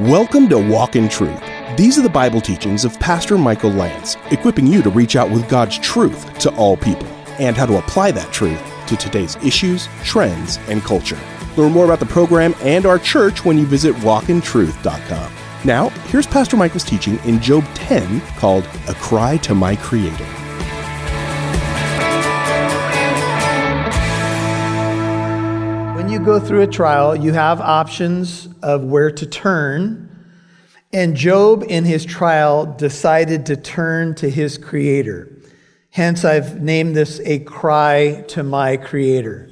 Welcome to Walk in Truth. These are the Bible teachings of Pastor Michael Lance, equipping you to reach out with God's truth to all people and how to apply that truth to today's issues, trends, and culture. Learn more about the program and our church when you visit walkintruth.com. Now, here's Pastor Michael's teaching in Job 10 called A Cry to My Creator. Go through a trial, you have options of where to turn. And Job, in his trial, decided to turn to his Creator. Hence, I've named this a cry to my Creator.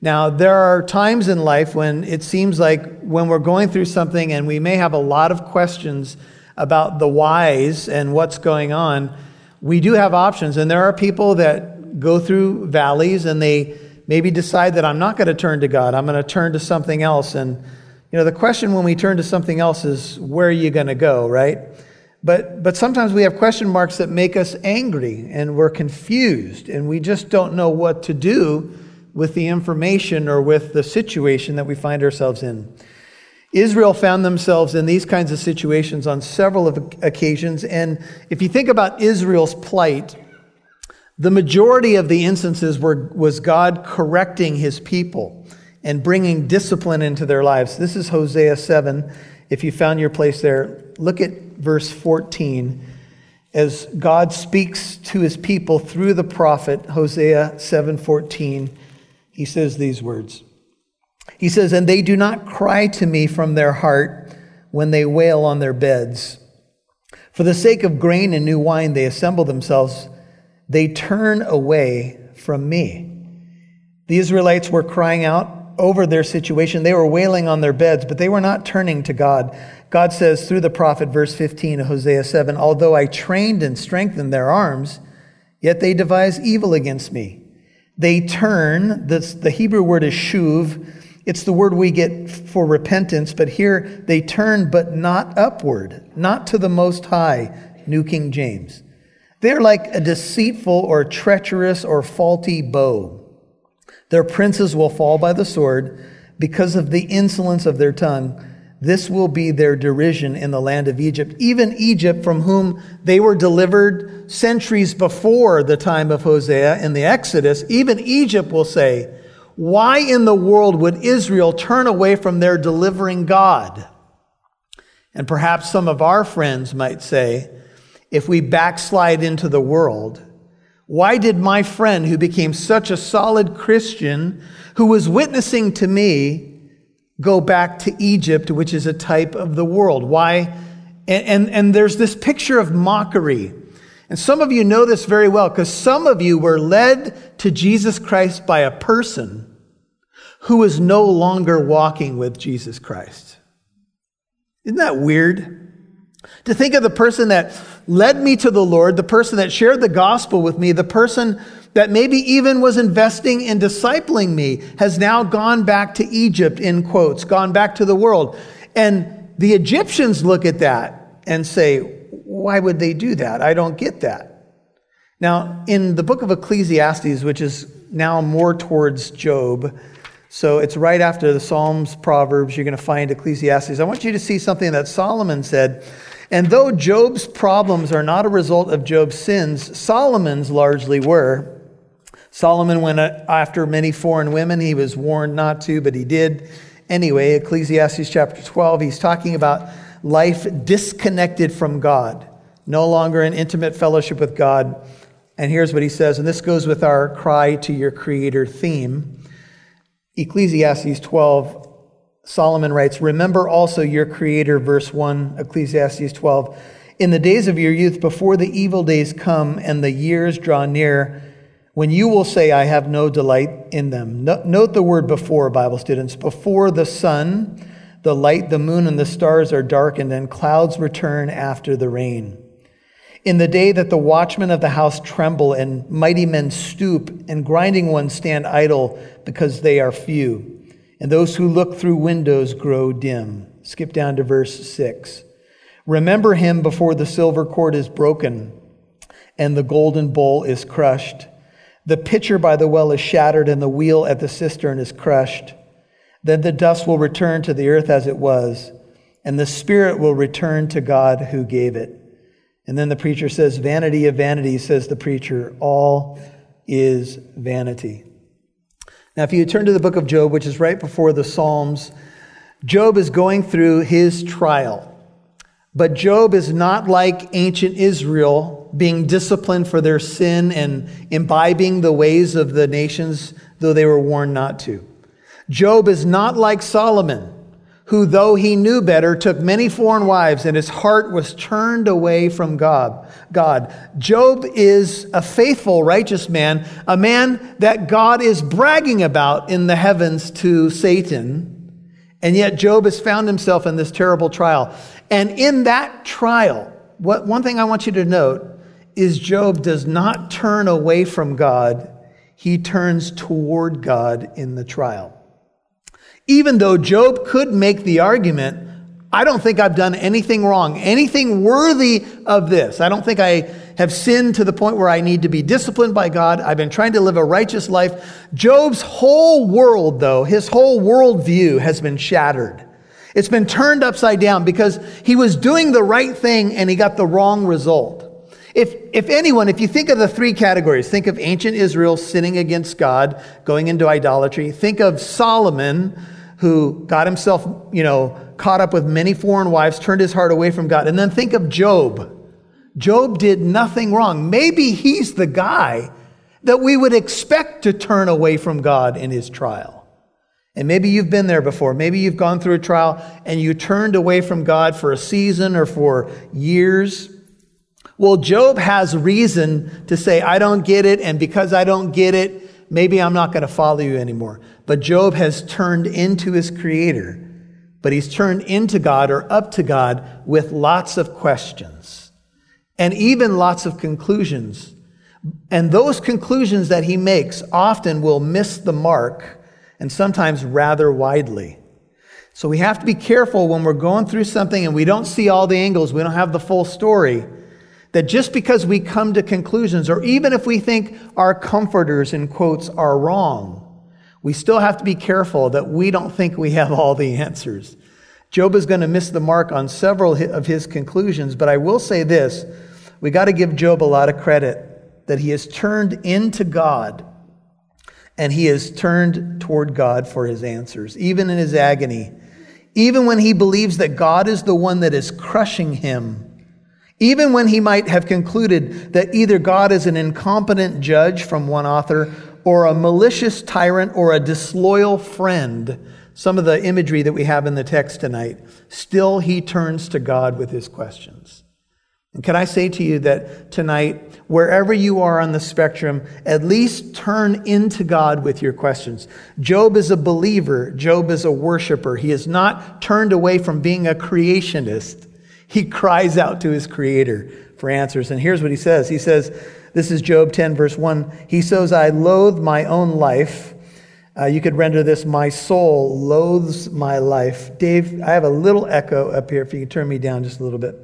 Now, there are times in life when it seems like when we're going through something and we may have a lot of questions about the whys and what's going on, we do have options. And there are people that go through valleys and they maybe decide that I'm not going to turn to God, I'm going to turn to something else. And, you know, the question when we turn to something else is, where are you going to go, right? But, but sometimes we have question marks that make us angry and we're confused and we just don't know what to do with the information or with the situation that we find ourselves in. Israel found themselves in these kinds of situations on several occasions. And if you think about Israel's plight, the majority of the instances were, was God correcting his people and bringing discipline into their lives. This is Hosea 7. If you found your place there, look at verse 14 as God speaks to his people through the prophet Hosea 7:14 he says these words He says and they do not cry to me from their heart when they wail on their beds for the sake of grain and new wine they assemble themselves they turn away from me. The Israelites were crying out over their situation. They were wailing on their beds, but they were not turning to God. God says through the prophet, verse 15 of Hosea 7 Although I trained and strengthened their arms, yet they devise evil against me. They turn, the Hebrew word is shuv. It's the word we get for repentance, but here they turn, but not upward, not to the Most High, New King James. They're like a deceitful or treacherous or faulty bow. Their princes will fall by the sword because of the insolence of their tongue. This will be their derision in the land of Egypt. Even Egypt, from whom they were delivered centuries before the time of Hosea in the Exodus, even Egypt will say, Why in the world would Israel turn away from their delivering God? And perhaps some of our friends might say, if we backslide into the world? Why did my friend, who became such a solid Christian, who was witnessing to me, go back to Egypt, which is a type of the world? Why? And, and, and there's this picture of mockery. And some of you know this very well because some of you were led to Jesus Christ by a person who is no longer walking with Jesus Christ. Isn't that weird? To think of the person that led me to the Lord, the person that shared the gospel with me, the person that maybe even was investing in discipling me, has now gone back to Egypt, in quotes, gone back to the world. And the Egyptians look at that and say, why would they do that? I don't get that. Now, in the book of Ecclesiastes, which is now more towards Job, so it's right after the Psalms, Proverbs, you're going to find Ecclesiastes. I want you to see something that Solomon said and though Job's problems are not a result of Job's sins, Solomon's largely were. Solomon went after many foreign women. He was warned not to, but he did. Anyway, Ecclesiastes chapter 12, he's talking about life disconnected from God, no longer in intimate fellowship with God. And here's what he says, and this goes with our cry to your creator theme. Ecclesiastes 12, Solomon writes, Remember also your Creator, verse 1, Ecclesiastes 12. In the days of your youth, before the evil days come and the years draw near, when you will say, I have no delight in them. Note the word before, Bible students. Before the sun, the light, the moon, and the stars are darkened, and clouds return after the rain. In the day that the watchmen of the house tremble, and mighty men stoop, and grinding ones stand idle because they are few and those who look through windows grow dim. Skip down to verse 6. Remember him before the silver cord is broken and the golden bowl is crushed. The pitcher by the well is shattered and the wheel at the cistern is crushed. Then the dust will return to the earth as it was, and the spirit will return to God who gave it. And then the preacher says, Vanity of vanity, says the preacher, all is vanity. Now, if you turn to the book of Job, which is right before the Psalms, Job is going through his trial. But Job is not like ancient Israel, being disciplined for their sin and imbibing the ways of the nations, though they were warned not to. Job is not like Solomon, who, though he knew better, took many foreign wives, and his heart was turned away from God. God. Job is a faithful, righteous man, a man that God is bragging about in the heavens to Satan. And yet, Job has found himself in this terrible trial. And in that trial, what, one thing I want you to note is Job does not turn away from God, he turns toward God in the trial. Even though Job could make the argument, I don't think I've done anything wrong, anything worthy of this. I don't think I have sinned to the point where I need to be disciplined by God. I've been trying to live a righteous life. Job's whole world, though, his whole worldview has been shattered. It's been turned upside down because he was doing the right thing and he got the wrong result. If, if anyone, if you think of the three categories, think of ancient Israel sinning against God, going into idolatry. Think of Solomon, who got himself, you know, caught up with many foreign wives, turned his heart away from God. And then think of Job. Job did nothing wrong. Maybe he's the guy that we would expect to turn away from God in his trial. And maybe you've been there before. Maybe you've gone through a trial and you turned away from God for a season or for years. Well, Job has reason to say, I don't get it, and because I don't get it, maybe I'm not going to follow you anymore. But Job has turned into his creator, but he's turned into God or up to God with lots of questions and even lots of conclusions. And those conclusions that he makes often will miss the mark and sometimes rather widely. So we have to be careful when we're going through something and we don't see all the angles, we don't have the full story that just because we come to conclusions, or even if we think our comforters, in quotes, are wrong, we still have to be careful that we don't think we have all the answers. Job is going to miss the mark on several of his conclusions, but I will say this we got to give Job a lot of credit that he has turned into God and he has turned toward God for his answers, even in his agony, even when he believes that God is the one that is crushing him. Even when he might have concluded that either God is an incompetent judge from one author, or a malicious tyrant, or a disloyal friend, some of the imagery that we have in the text tonight, still he turns to God with his questions. And can I say to you that tonight, wherever you are on the spectrum, at least turn into God with your questions. Job is a believer, Job is a worshiper. He is not turned away from being a creationist. He cries out to his creator for answers. And here's what he says He says, This is Job 10, verse 1. He says, I loathe my own life. Uh, you could render this, My soul loathes my life. Dave, I have a little echo up here. If you can turn me down just a little bit.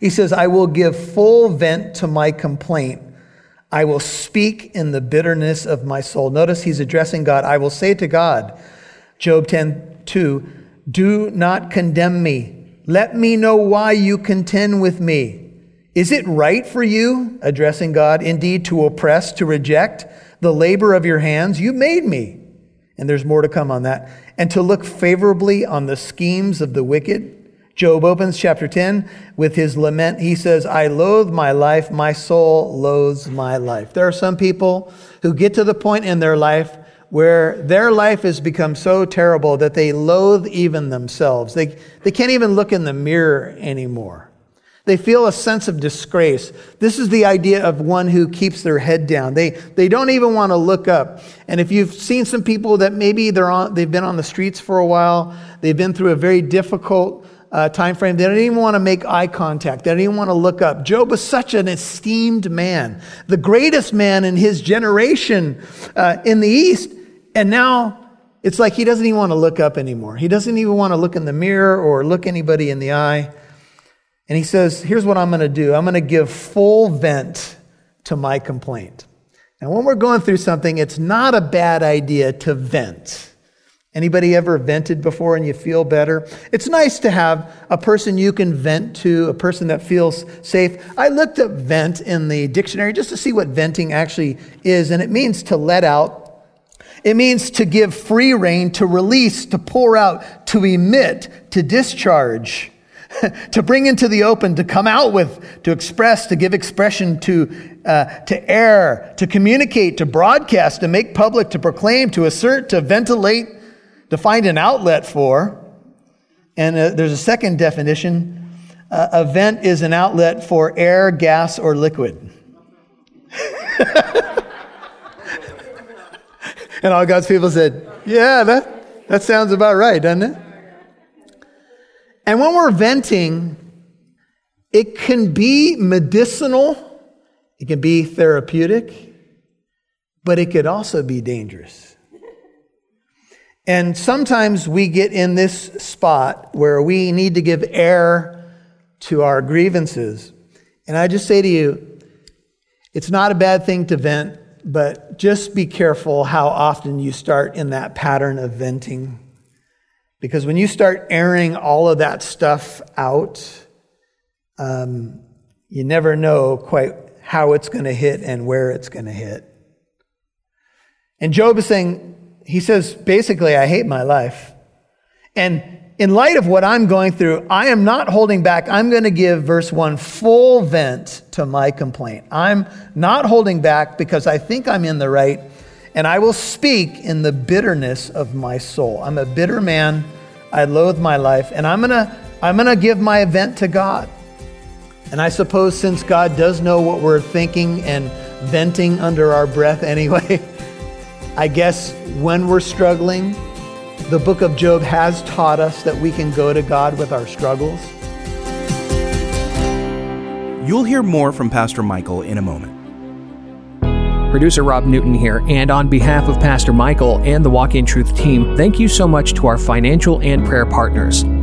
He says, I will give full vent to my complaint. I will speak in the bitterness of my soul. Notice he's addressing God. I will say to God, Job 10, 2, do not condemn me let me know why you contend with me. Is it right for you, addressing God, indeed to oppress, to reject the labor of your hands? You made me. And there's more to come on that. And to look favorably on the schemes of the wicked. Job opens chapter 10 with his lament. He says, I loathe my life. My soul loathes my life. There are some people who get to the point in their life where their life has become so terrible that they loathe even themselves. They, they can't even look in the mirror anymore. They feel a sense of disgrace. This is the idea of one who keeps their head down. They, they don't even want to look up. And if you've seen some people that maybe they're on, they've been on the streets for a while, they've been through a very difficult uh, time frame, they don't even want to make eye contact. They don't even want to look up. Job was such an esteemed man, the greatest man in his generation uh, in the East. And now it's like he doesn't even want to look up anymore. He doesn't even want to look in the mirror or look anybody in the eye. And he says, Here's what I'm going to do I'm going to give full vent to my complaint. Now, when we're going through something, it's not a bad idea to vent. Anybody ever vented before and you feel better? It's nice to have a person you can vent to, a person that feels safe. I looked up vent in the dictionary just to see what venting actually is, and it means to let out. It means to give free rein, to release, to pour out, to emit, to discharge, to bring into the open, to come out with, to express, to give expression to, uh, to air, to communicate, to broadcast, to make public, to proclaim, to assert, to ventilate to find an outlet for. And uh, there's a second definition uh, a vent is an outlet for air, gas, or liquid. and all God's people said, Yeah, that, that sounds about right, doesn't it? And when we're venting, it can be medicinal, it can be therapeutic, but it could also be dangerous. And sometimes we get in this spot where we need to give air to our grievances. And I just say to you, it's not a bad thing to vent, but just be careful how often you start in that pattern of venting. Because when you start airing all of that stuff out, um, you never know quite how it's going to hit and where it's going to hit. And Job is saying, he says, basically, I hate my life. And in light of what I'm going through, I am not holding back. I'm going to give verse 1 full vent to my complaint. I'm not holding back because I think I'm in the right, and I will speak in the bitterness of my soul. I'm a bitter man. I loathe my life, and I'm going to I'm going to give my vent to God. And I suppose since God does know what we're thinking and venting under our breath anyway, I guess when we're struggling, the book of Job has taught us that we can go to God with our struggles. You'll hear more from Pastor Michael in a moment. Producer Rob Newton here, and on behalf of Pastor Michael and the Walk in Truth team, thank you so much to our financial and prayer partners.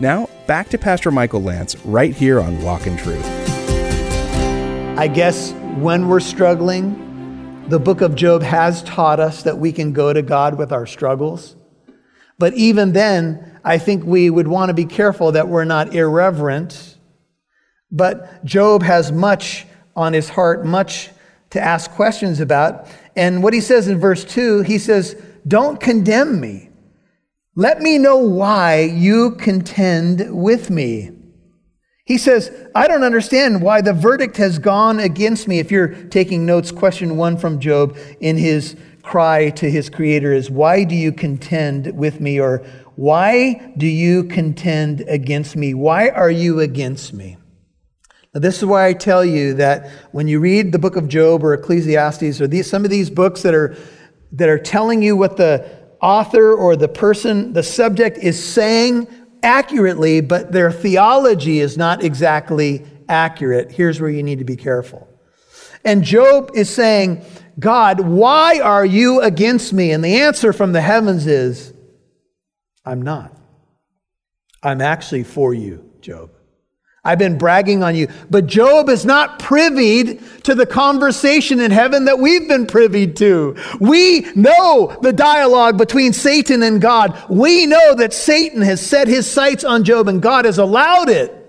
Now, back to Pastor Michael Lance right here on Walk in Truth. I guess when we're struggling, the book of Job has taught us that we can go to God with our struggles. But even then, I think we would want to be careful that we're not irreverent. But Job has much on his heart, much to ask questions about. And what he says in verse 2, he says, Don't condemn me. Let me know why you contend with me. He says, I don't understand why the verdict has gone against me. If you're taking notes, question one from Job in his cry to his creator is, Why do you contend with me? Or why do you contend against me? Why are you against me? Now, this is why I tell you that when you read the book of Job or Ecclesiastes or these, some of these books that are, that are telling you what the author or the person, the subject is saying accurately, but their theology is not exactly accurate. Here's where you need to be careful. And Job is saying, God, why are you against me? And the answer from the heavens is, I'm not. I'm actually for you, Job. I've been bragging on you. But Job is not privy to the conversation in heaven that we've been privy to. We know the dialogue between Satan and God. We know that Satan has set his sights on Job and God has allowed it.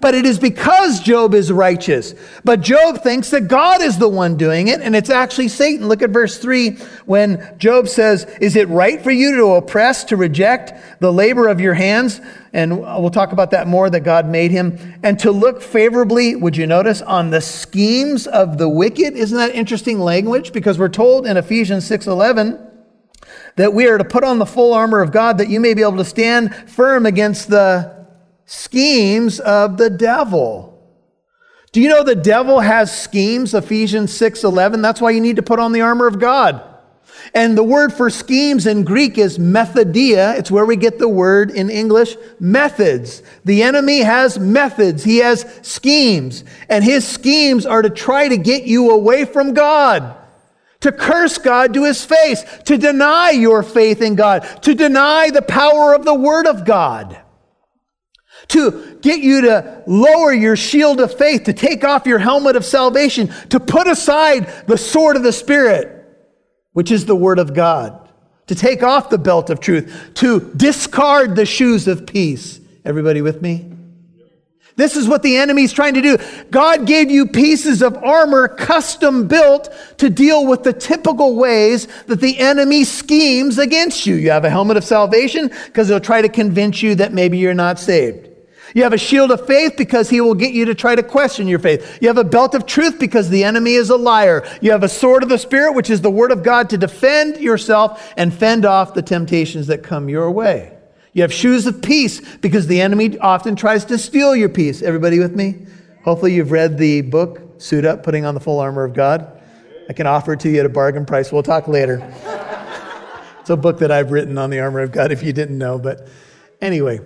But it is because Job is righteous. But Job thinks that God is the one doing it, and it's actually Satan. Look at verse 3 when Job says, Is it right for you to oppress, to reject the labor of your hands? And we'll talk about that more that God made him. And to look favorably, would you notice, on the schemes of the wicked? Isn't that interesting language? Because we're told in Ephesians 6 11 that we are to put on the full armor of God that you may be able to stand firm against the schemes of the devil. Do you know the devil has schemes? Ephesians 6:11. That's why you need to put on the armor of God. And the word for schemes in Greek is methodia. It's where we get the word in English methods. The enemy has methods. He has schemes. And his schemes are to try to get you away from God to curse God to his face, to deny your faith in God, to deny the power of the Word of God to get you to lower your shield of faith, to take off your helmet of salvation, to put aside the sword of the Spirit, which is the Word of God, to take off the belt of truth, to discard the shoes of peace. Everybody with me? This is what the enemy's trying to do. God gave you pieces of armor custom built to deal with the typical ways that the enemy schemes against you. You have a helmet of salvation because he'll try to convince you that maybe you're not saved. You have a shield of faith because he will get you to try to question your faith. You have a belt of truth because the enemy is a liar. You have a sword of the Spirit, which is the word of God to defend yourself and fend off the temptations that come your way. You have shoes of peace because the enemy often tries to steal your peace. Everybody with me? Hopefully, you've read the book, Suit Up, Putting on the Full Armor of God. I can offer it to you at a bargain price. We'll talk later. it's a book that I've written on the armor of God if you didn't know. But anyway,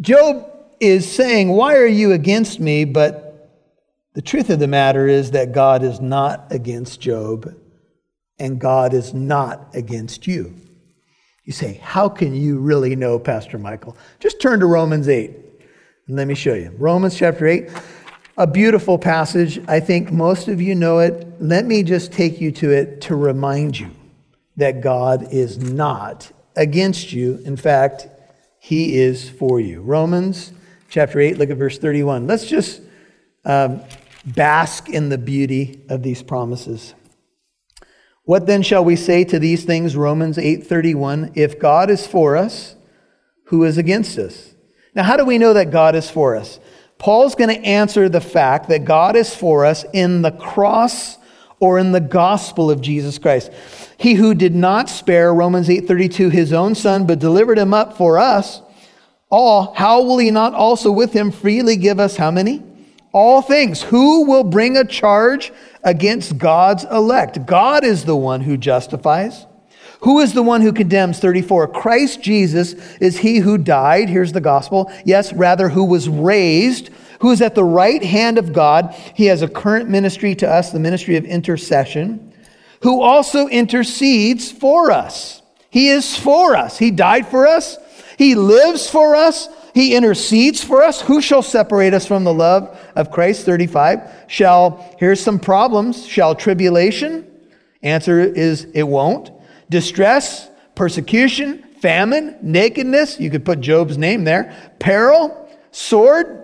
Job is saying, Why are you against me? But the truth of the matter is that God is not against Job, and God is not against you. You say, How can you really know, Pastor Michael? Just turn to Romans 8 and let me show you. Romans chapter 8, a beautiful passage. I think most of you know it. Let me just take you to it to remind you that God is not against you. In fact, he is for you. Romans chapter 8, look at verse 31. Let's just um, bask in the beauty of these promises. What then shall we say to these things? Romans 8:31. If God is for us, who is against us? Now, how do we know that God is for us? Paul's going to answer the fact that God is for us in the cross or in the gospel of Jesus Christ. He who did not spare, Romans 8:32, his own son, but delivered him up for us all, how will he not also with him freely give us how many? All things. Who will bring a charge against God's elect? God is the one who justifies. Who is the one who condemns? 34. Christ Jesus is he who died. Here's the gospel. Yes, rather, who was raised, who is at the right hand of God. He has a current ministry to us, the ministry of intercession who also intercedes for us. He is for us. He died for us. He lives for us. He intercedes for us. Who shall separate us from the love of Christ? 35. Shall, here's some problems. Shall tribulation? Answer is it won't. Distress, persecution, famine, nakedness. You could put Job's name there. Peril, sword,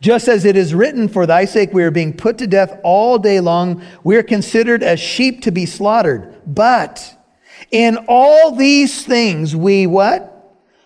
just as it is written, For thy sake we are being put to death all day long. We are considered as sheep to be slaughtered. But in all these things we what?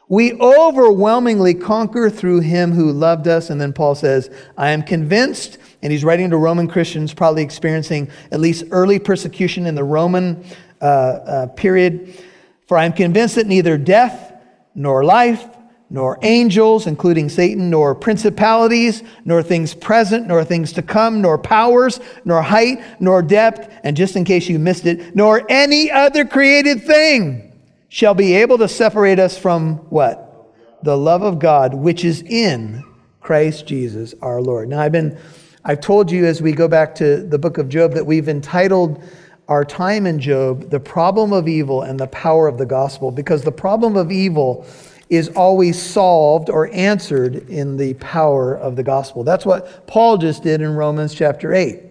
We overwhelmingly conquer through him who loved us. And then Paul says, I am convinced, and he's writing to Roman Christians, probably experiencing at least early persecution in the Roman uh, uh, period. For I am convinced that neither death, nor life, nor angels, including Satan, nor principalities, nor things present, nor things to come, nor powers, nor height, nor depth, and just in case you missed it, nor any other created thing shall be able to separate us from what? The love of God, which is in Christ Jesus our Lord. Now, I've been, I've told you as we go back to the book of Job that we've entitled our time in Job, The Problem of Evil and the Power of the Gospel, because the problem of evil is always solved or answered in the power of the gospel. That's what Paul just did in Romans chapter 8.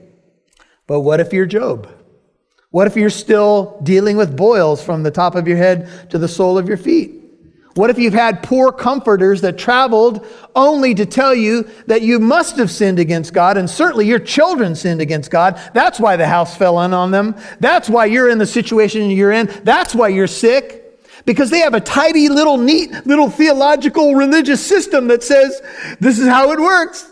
But what if you're Job? What if you're still dealing with boils from the top of your head to the sole of your feet? What if you've had poor comforters that traveled only to tell you that you must have sinned against God, and certainly your children sinned against God? That's why the house fell in on them. That's why you're in the situation you're in. That's why you're sick. Because they have a tidy little neat little theological religious system that says this is how it works.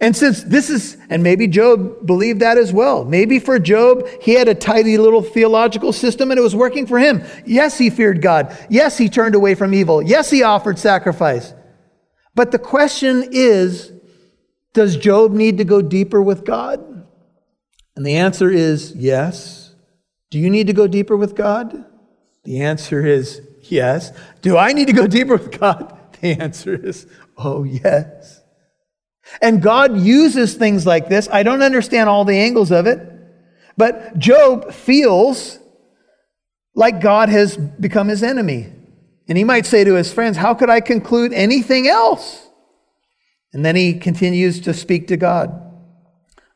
And since this is, and maybe Job believed that as well. Maybe for Job, he had a tidy little theological system and it was working for him. Yes, he feared God. Yes, he turned away from evil. Yes, he offered sacrifice. But the question is, does Job need to go deeper with God? And the answer is yes. Do you need to go deeper with God? The answer is yes. Do I need to go deeper with God? The answer is, oh, yes. And God uses things like this. I don't understand all the angles of it, but Job feels like God has become his enemy. And he might say to his friends, How could I conclude anything else? And then he continues to speak to God.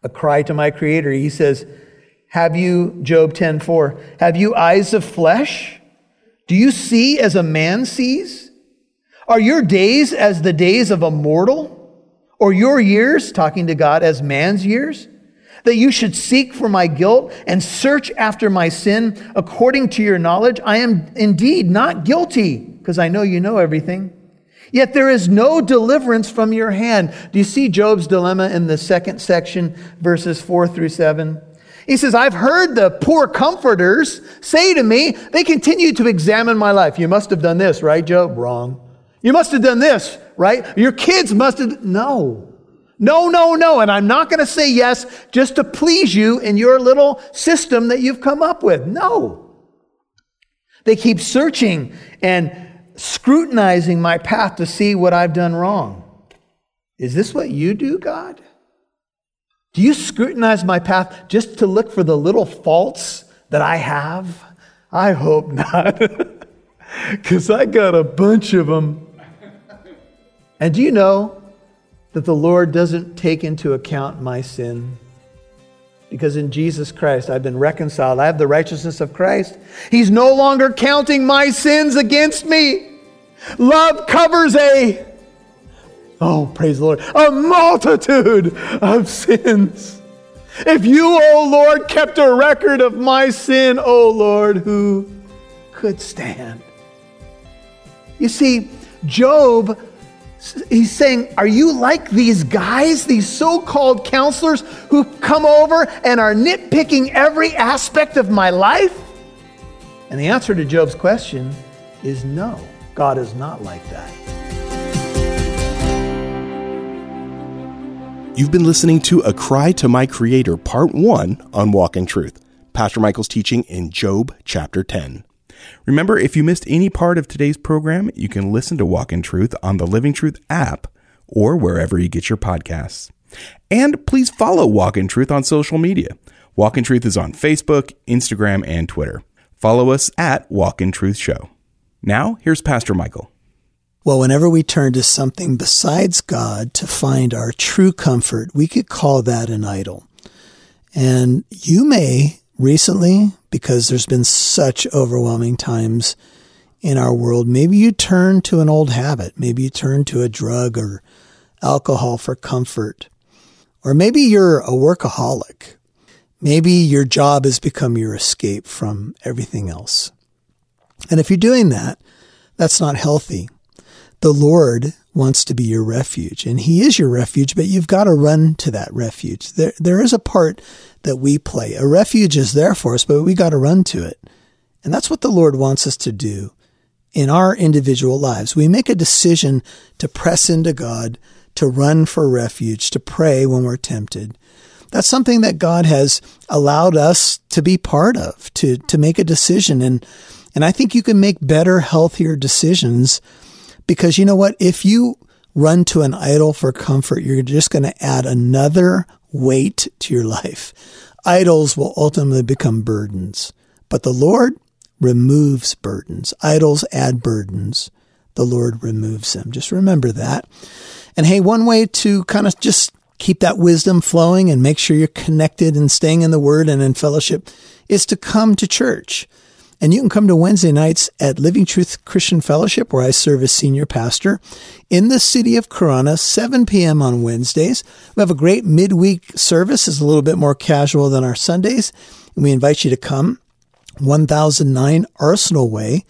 A cry to my creator. He says, Have you, Job 10 4, have you eyes of flesh? Do you see as a man sees? Are your days as the days of a mortal? or your years, talking to God as man's years, that you should seek for my guilt and search after my sin according to your knowledge. I am indeed not guilty, because I know you know everything. Yet there is no deliverance from your hand. Do you see Job's dilemma in the second section, verses four through seven? He says, I've heard the poor comforters say to me, they continue to examine my life. You must have done this, right, Job? Wrong. You must have done this, right? Your kids must have. No. No, no, no. And I'm not going to say yes just to please you in your little system that you've come up with. No. They keep searching and scrutinizing my path to see what I've done wrong. Is this what you do, God? Do you scrutinize my path just to look for the little faults that I have? I hope not. Because I got a bunch of them. And do you know that the Lord doesn't take into account my sin? Because in Jesus Christ, I've been reconciled. I have the righteousness of Christ. He's no longer counting my sins against me. Love covers a, oh, praise the Lord, a multitude of sins. If you, O oh Lord, kept a record of my sin, O oh Lord, who could stand? You see, Job He's saying, Are you like these guys, these so called counselors who come over and are nitpicking every aspect of my life? And the answer to Job's question is no, God is not like that. You've been listening to A Cry to My Creator, Part 1 on Walk in Truth. Pastor Michael's teaching in Job chapter 10. Remember, if you missed any part of today's program, you can listen to Walk in Truth on the Living Truth app or wherever you get your podcasts. And please follow Walk in Truth on social media. Walk in Truth is on Facebook, Instagram, and Twitter. Follow us at Walk in Truth Show. Now, here's Pastor Michael. Well, whenever we turn to something besides God to find our true comfort, we could call that an idol. And you may recently because there's been such overwhelming times in our world. Maybe you turn to an old habit. Maybe you turn to a drug or alcohol for comfort. Or maybe you're a workaholic. Maybe your job has become your escape from everything else. And if you're doing that, that's not healthy. The Lord wants to be your refuge and he is your refuge, but you've got to run to that refuge. There, there is a part that we play. A refuge is there for us, but we got to run to it. And that's what the Lord wants us to do in our individual lives. We make a decision to press into God, to run for refuge, to pray when we're tempted. That's something that God has allowed us to be part of, to, to make a decision. And, and I think you can make better, healthier decisions because you know what? If you run to an idol for comfort, you're just going to add another weight to your life. Idols will ultimately become burdens, but the Lord removes burdens. Idols add burdens. The Lord removes them. Just remember that. And hey, one way to kind of just keep that wisdom flowing and make sure you're connected and staying in the word and in fellowship is to come to church. And you can come to Wednesday nights at Living Truth Christian Fellowship, where I serve as senior pastor in the city of Corona, 7 p.m. on Wednesdays. We have a great midweek service. It's a little bit more casual than our Sundays. And we invite you to come. 1009 Arsenal Way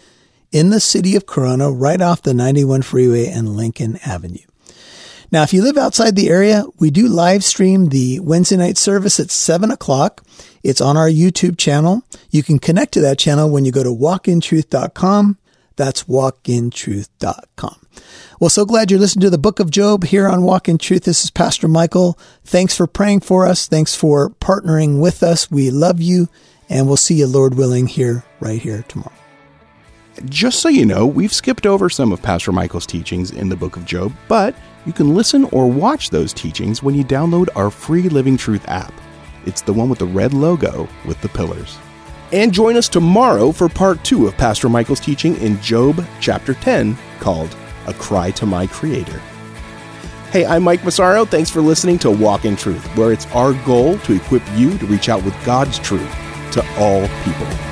in the city of Corona, right off the 91 freeway and Lincoln Avenue. Now, if you live outside the area, we do live stream the Wednesday night service at 7 o'clock. It's on our YouTube channel. You can connect to that channel when you go to walkintruth.com. That's walkintruth.com. Well, so glad you're listening to the book of Job here on Walk in Truth. This is Pastor Michael. Thanks for praying for us. Thanks for partnering with us. We love you, and we'll see you, Lord willing, here, right here tomorrow. Just so you know, we've skipped over some of Pastor Michael's teachings in the book of Job, but you can listen or watch those teachings when you download our free Living Truth app. It's the one with the red logo with the pillars. And join us tomorrow for part two of Pastor Michael's teaching in Job chapter 10 called A Cry to My Creator. Hey, I'm Mike Massaro. Thanks for listening to Walk in Truth, where it's our goal to equip you to reach out with God's truth to all people.